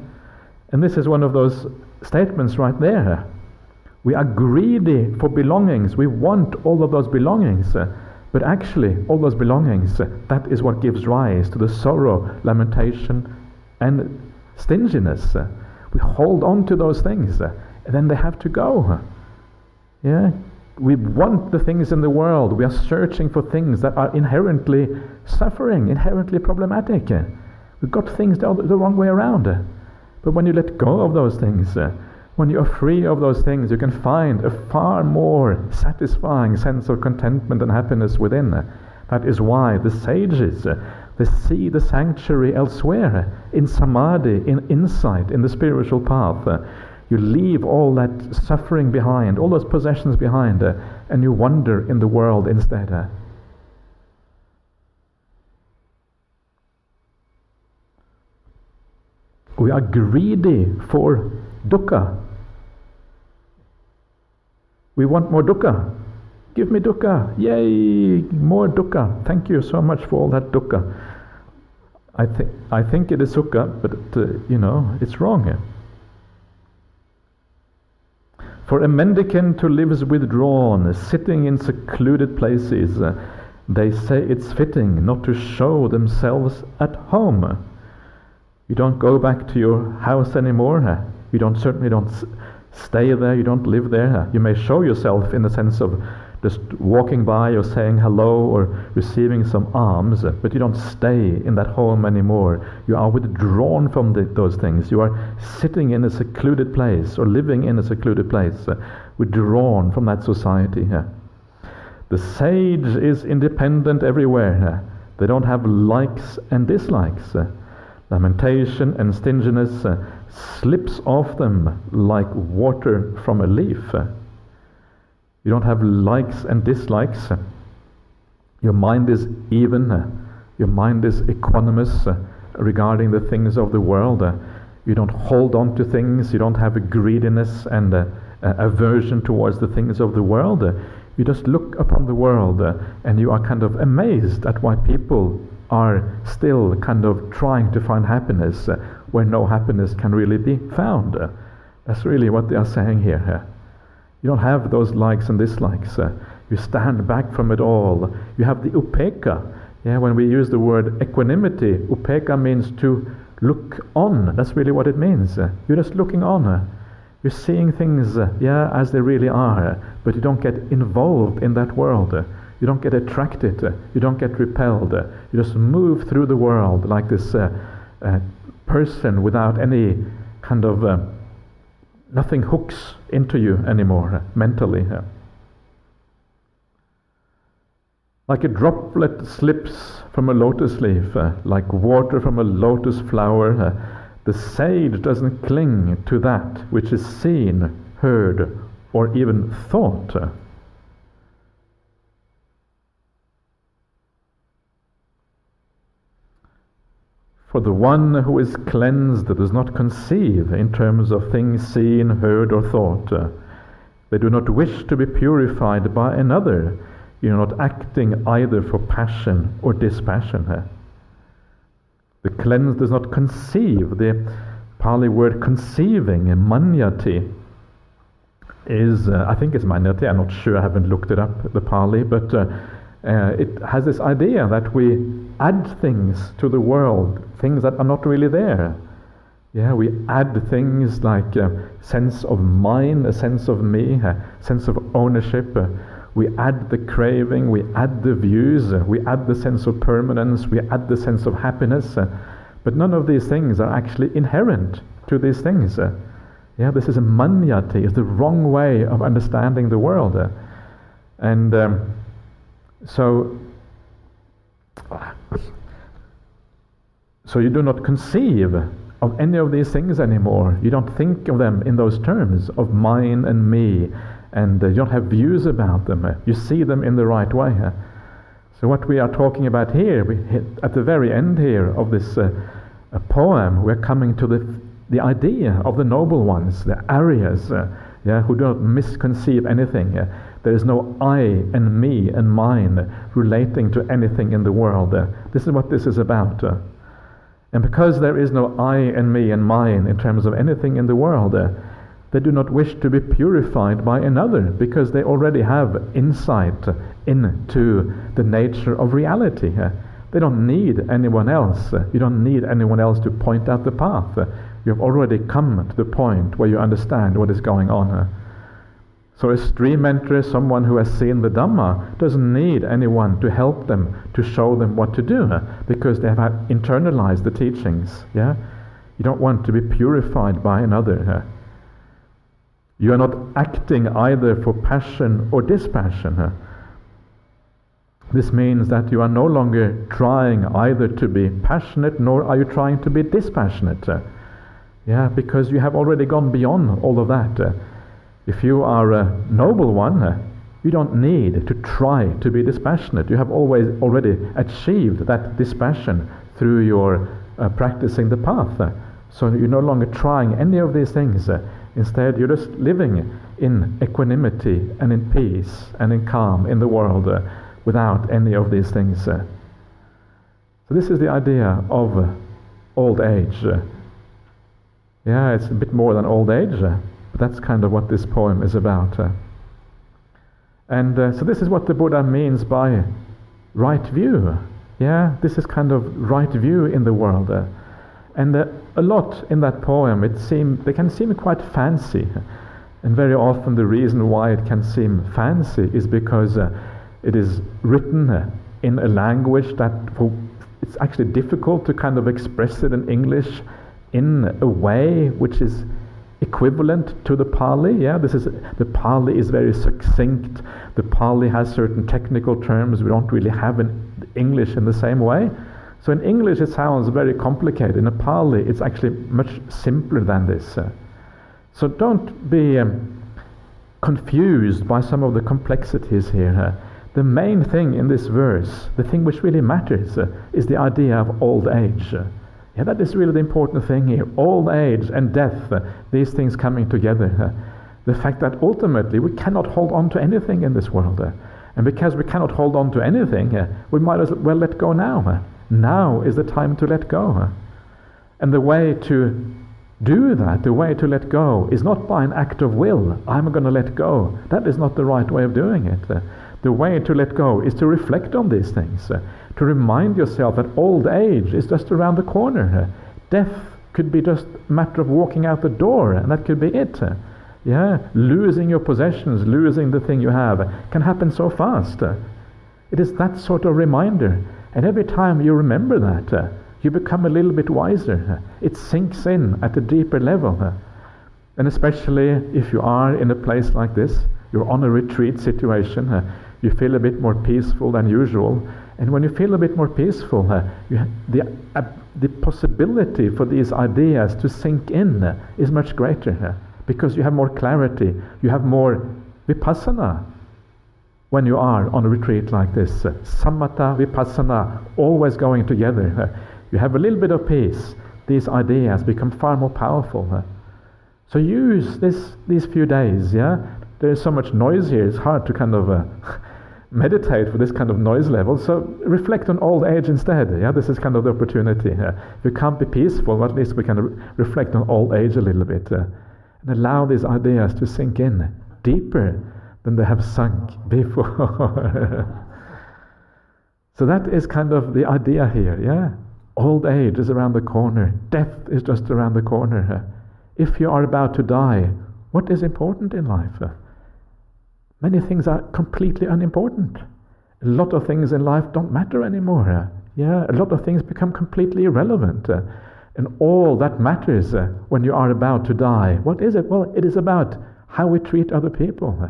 Speaker 2: And this is one of those statements right there. We are greedy for belongings. We want all of those belongings. But actually, all those belongings, that is what gives rise to the sorrow, lamentation, and stinginess. We hold on to those things, and then they have to go. Yeah? We want the things in the world. We are searching for things that are inherently suffering, inherently problematic. We've got things the, the wrong way around. But when you let go of those things, uh, when you are free of those things, you can find a far more satisfying sense of contentment and happiness within. Uh, that is why the sages uh, they see the sanctuary elsewhere in samadhi, in insight, in the spiritual path. You leave all that suffering behind, all those possessions behind, and you wander in the world instead. We are greedy for dukkha, we want more dukkha. Give me dukkha. Yay, more dukkha. Thank you so much for all that dukkha. I think I think it is sukha, but uh, you know it's wrong. For a mendicant who lives withdrawn, sitting in secluded places, uh, they say it's fitting not to show themselves at home. You don't go back to your house anymore. You don't certainly don't stay there. You don't live there. You may show yourself in the sense of just walking by or saying hello or receiving some alms, but you don't stay in that home anymore. You are withdrawn from the, those things. You are sitting in a secluded place or living in a secluded place, uh, withdrawn from that society. Uh. The sage is independent everywhere. Uh. They don't have likes and dislikes. Uh. Lamentation and stinginess uh, slips off them like water from a leaf. Uh. You don't have likes and dislikes. Your mind is even. Your mind is equanimous regarding the things of the world. You don't hold on to things. You don't have a greediness and a, a aversion towards the things of the world. You just look upon the world and you are kind of amazed at why people are still kind of trying to find happiness where no happiness can really be found. That's really what they are saying here. You don't have those likes and dislikes. Uh, you stand back from it all. You have the upeka. Yeah, when we use the word equanimity, upeka means to look on. That's really what it means. Uh, you're just looking on. Uh, you're seeing things, uh, yeah, as they really are, but you don't get involved in that world. Uh, you don't get attracted. Uh, you don't get repelled. you just move through the world like this person without any kind of nothing hooks into you anymore mentally. Like a droplet slips from a lotus leaf, uh, like water from a lotus flower, uh, the sage doesn't cling to that which is seen, heard, or even thought. For the one who is cleansed does not conceive in terms of things seen, heard, or thought. They do not wish to be purified by another. You're not acting either for passion or dispassion. The cleansed does not conceive. The Pali word conceiving, manyati, is, uh, I think it's manyati, I'm not sure, I haven't looked it up, the Pali, but uh, uh, it has this idea that we add things to the world, things that are not really there. Yeah, we add things like a sense of mine, a sense of me, a sense of ownership. Uh, we add the craving, we add the views, uh, we add the sense of permanence, we add the sense of happiness. Uh, but none of these things are actually inherent to these things. Uh, yeah, this is a manyati, it's the wrong way of understanding the world. Uh, and um, so so you do not conceive of any of these things anymore. You don't think of them in those terms of mine and me, and uh, you don't have views about them. You see them in the right way. So what we are talking about here, we at the very end here of this uh, poem, we're coming to the the idea of the noble ones, the Aryas, uh, yeah, who do not misconceive anything. Uh, there is no I and me and mine relating to anything in the world. This is what this is about. And because there is no I and me and mine in terms of anything in the world, they do not wish to be purified by another because they already have insight into the nature of reality. They don't need anyone else. You don't need anyone else to point out the path. You have already come to the point where you understand what is going on. So a stream enterer, someone who has seen the Dhamma, doesn't need anyone to help them, to show them what to do, because they have internalized the teachings. Yeah? You don't want to be purified by another. You are not acting either for passion or dispassion. This means that you are no longer trying either to be passionate nor are you trying to be dispassionate. Yeah, because you have already gone beyond all of that. If you are a noble one, uh, you don't need to try to be dispassionate. You have always already achieved that dispassion through your uh, practicing the path. Uh, so you're no longer trying any of these things. Uh, instead, you're just living in equanimity and in peace and in calm in the world uh, without any of these things. So this is the idea of old age. yeah, it's a bit more than old age. That's kind of what this poem is about. Uh. And uh, so this is what the Buddha means by right view. Yeah, this is kind of right view in the world. Uh, and uh, a lot in that poem, it seem, they can seem quite fancy. And very often the reason why it can seem fancy is because uh, it is written uh, in a language that it's actually difficult to kind of express it in English in a way which is equivalent to the Pali. Yeah, this is the Pali is very succinct. The Pali has certain technical terms we don't really have in English in the same way. So in English it sounds very complicated. In a Pali it's actually much simpler than this. Uh, so don't be um, confused by some of the complexities here. Uh, the main thing in this verse, the thing which really matters, uh, is the idea of old age. Yeah, that is really the important thing here. Old age and death, uh, these things coming together. Uh, the fact that ultimately we cannot hold on to anything in this world. Uh, and because we cannot hold on to anything, uh, we might as well let go now. Uh. now is the time to let go. Uh. And the way to do that, the way to let go, is not by an act of will. I'm going to let go. That is not the right way of doing it. the way to let go is to reflect on these things to remind yourself that old age is just around the corner. Death could be just a matter of walking out the door, and that could be it. Yeah, losing your possessions, losing the thing you have, can happen so fast. It is that sort of reminder. And every time you remember that, you become a little bit wiser. It sinks in at a deeper level. And especially if you are in a place like this, you're on a retreat situation, you feel a bit more peaceful than usual, and when you feel a bit more peaceful, uh, the, uh, the possibility for these ideas to sink in uh, is much greater uh, because you have more clarity, you have more vipassana when you are on a retreat like this. Uh, samatha, vipassana, always going together. Uh, you have a little bit of peace, these ideas become far more powerful. So use this, these few days, yeah? There's so much noise here, it's hard to kind of meditate for this kind of noise level. So reflect on old age instead. Yeah, this is kind of the opportunity. Uh, if we can't be peaceful, at least we can re- reflect on old age a little bit uh, and allow these ideas to sink in deeper than they have sunk before. so that is kind of the idea here. Yeah, old age is around the corner. Death is just around the corner. If you are about to die, what is important in life? Many things are completely unimportant. A lot of things in life don't matter anymore. Yeah, a lot of things become completely irrelevant. And all that matters uh, when you are about to die. What is it? Well, it is about how we treat other people.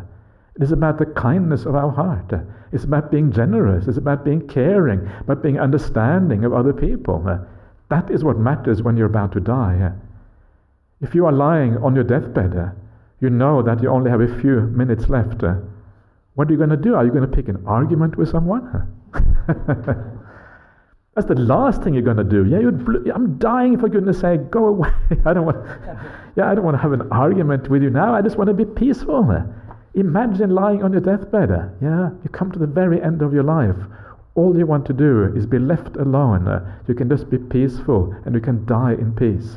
Speaker 2: It is about the kindness of our heart. It's about being generous. It's about being caring, about being understanding of other people. That is what matters when you're about to die. If you are lying on your deathbed, you know that you only have a few minutes left. Uh, what are you going to do? Are you going to pick an argument with someone? That's the last thing you're going to do. Yeah, bl- I'm dying for goodness sake. Go away. I don't want. Yeah, I don't want to have an argument with you now. I just want to be peaceful. Imagine lying on your deathbed. Yeah, you come to the very end of your life. All you want to do is be left alone. You can just be peaceful and you can die in peace.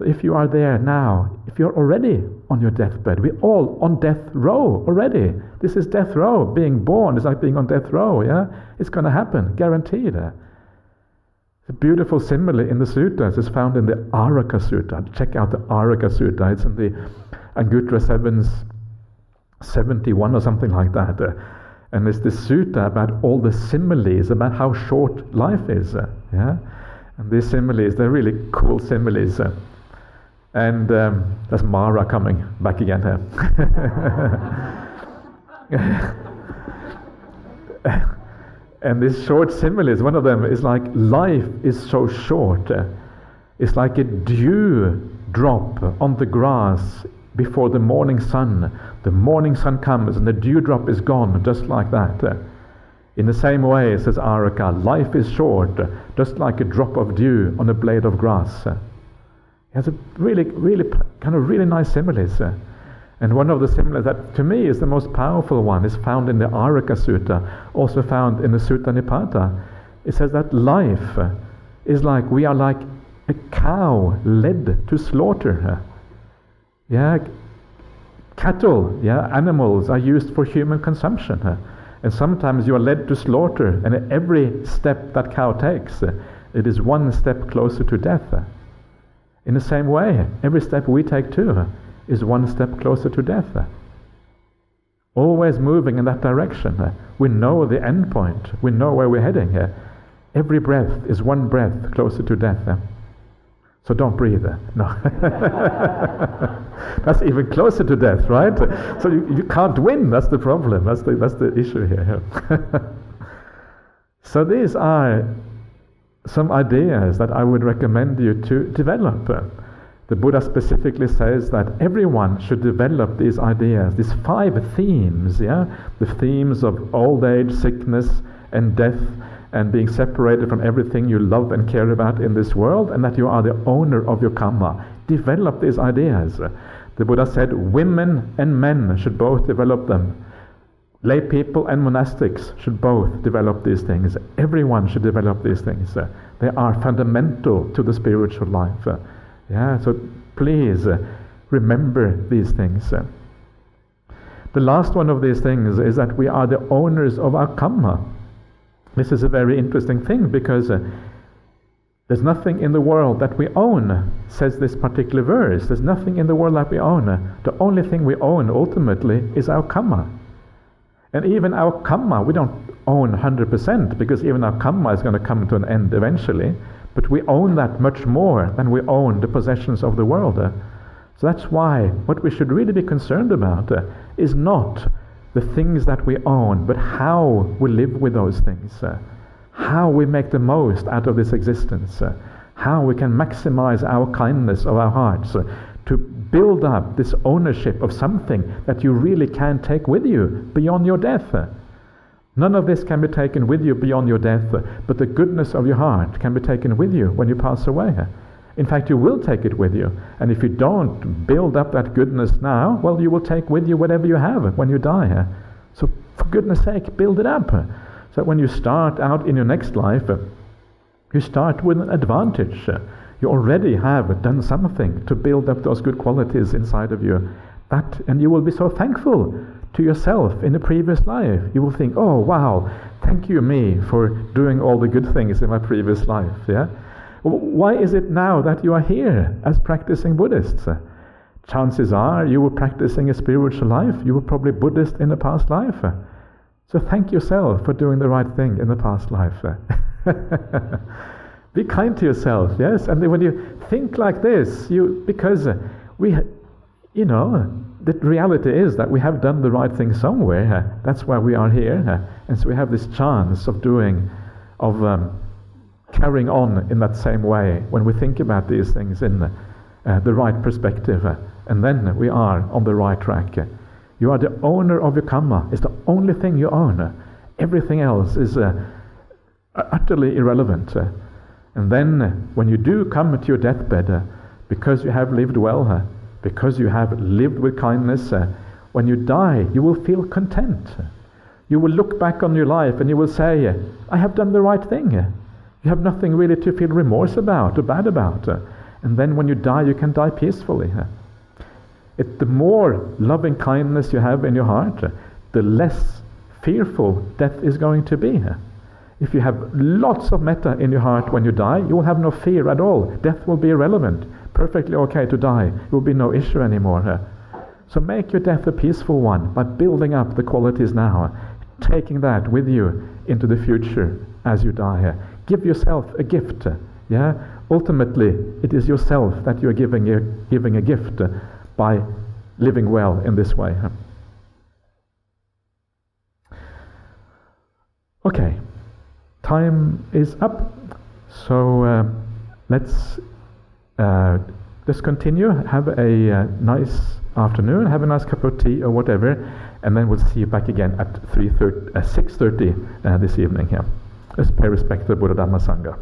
Speaker 2: So if you are there now, if you're already on your deathbed, we're all on death row already. This is death row. Being born is like being on death row, yeah? It's going to happen, guaranteed. The beautiful simile in the suttas is found in the Araka Sutta. Check out the Araka Sutta. It's in the Anguttara 7's 71 or something like that. Uh, and it's the sutta about all the similes, about how short life is. Uh, yeah? And these similes, they're really cool similes. Uh, and um, that's Mara coming back again here. and this short simile, one of them is like life is so short. It's like a dew drop on the grass before the morning sun. The morning sun comes and the dewdrop is gone, just like that. In the same way, says Araka, life is short, just like a drop of dew on a blade of grass. He has a really, really kind of really nice similes. Uh, and one of the similes that to me is the most powerful one is found in the Araka Sutta, also found in the Sutta Nipata. It says that life uh, is like we are like a cow led to slaughter. Uh, yeah, cattle, yeah, animals are used for human consumption. And sometimes you are led to slaughter, and every step that cow takes, it is one step closer to death. In the same way, every step we take too is one step closer to death. Always moving in that direction. We know the end point, we know where we're heading. Here. Every breath is one breath closer to death. So don't breathe. No. that's even closer to death, right? So you, you can't win. That's the problem. That's the, that's the issue here. so these are some ideas that I would recommend you to develop. The Buddha specifically says that everyone should develop these ideas, these five themes, yeah? The themes of old age, sickness, and death, and being separated from everything you love and care about in this world, and that you are the owner of your karma. Develop these ideas. The Buddha said women and men should both develop them. Lay people and monastics should both develop these things. Everyone should develop these things. They are fundamental to the spiritual life. Yeah, so please remember these things. The last one of these things is that we are the owners of our karma. This is a very interesting thing because uh, there's nothing in the world that we own, says this particular verse. There's nothing in the world that we own. The only thing we own ultimately is our karma. And even our karma, we don't own 100% because even our karma is going to come to an end eventually. But we own that much more than we own the possessions of the world. So that's why what we should really be concerned about uh, is not the things that we own, but how we live with those things, uh, how we make the most out of this existence, uh, how we can maximize our kindness of our hearts uh, to build up this ownership of something that you really can take with you beyond your death. None of this can be taken with you beyond your death, but the goodness of your heart can be taken with you when you pass away. In fact, you will take it with you. And if you don't build up that goodness now, well, you will take with you whatever you have when you die. So, for goodness sake, build it up. So, when you start out in your next life, you start with an advantage. You already have done something to build up those good qualities inside of you. That, and you will be so thankful to yourself in the previous life. You will think, oh, wow, thank you, me, for doing all the good things in my previous life. Yeah? Why is it now that you are here as practicing Buddhists? Chances are you were practicing a spiritual life. You were probably Buddhist in the past life. So thank yourself for doing the right thing in the past life. Be kind to yourself, yes? And when you think like this, you because we, you know, the reality is that we have done the right thing somewhere. That's why we are here, and so we have this chance of doing, of um, carrying on in that same way when we think about these things in uh, the right perspective. And then we are on the right track. You are the owner of your karma. It's the only thing you own. Everything else is uh, utterly irrelevant. And then when you do come to your deathbed, uh, because you have lived well, uh, because you have lived with kindness, uh, when you die, you will feel content. You will look back on your life and you will say, I have done the right thing. You have nothing really to feel remorse about or bad about. And then when you die, you can die peacefully. It, the more loving kindness you have in your heart, the less fearful death is going to be. If you have lots of metta in your heart when you die, you will have no fear at all. Death will be irrelevant. Perfectly okay to die. It will be no issue anymore. So make your death a peaceful one by building up the qualities now, taking that with you into the future as you die. Give yourself a gift. Yeah? Ultimately, it is yourself that you're giving a, giving a gift by living well in this way. Okay, time is up. So uh, let's uh, let's continue. Have a uh, nice afternoon. Have a nice cup of tea or whatever, and then we'll see you back again at 3:30, uh, 6:30 uh, this evening here. Let's pay respect to the Buddha Dhamma Sangha.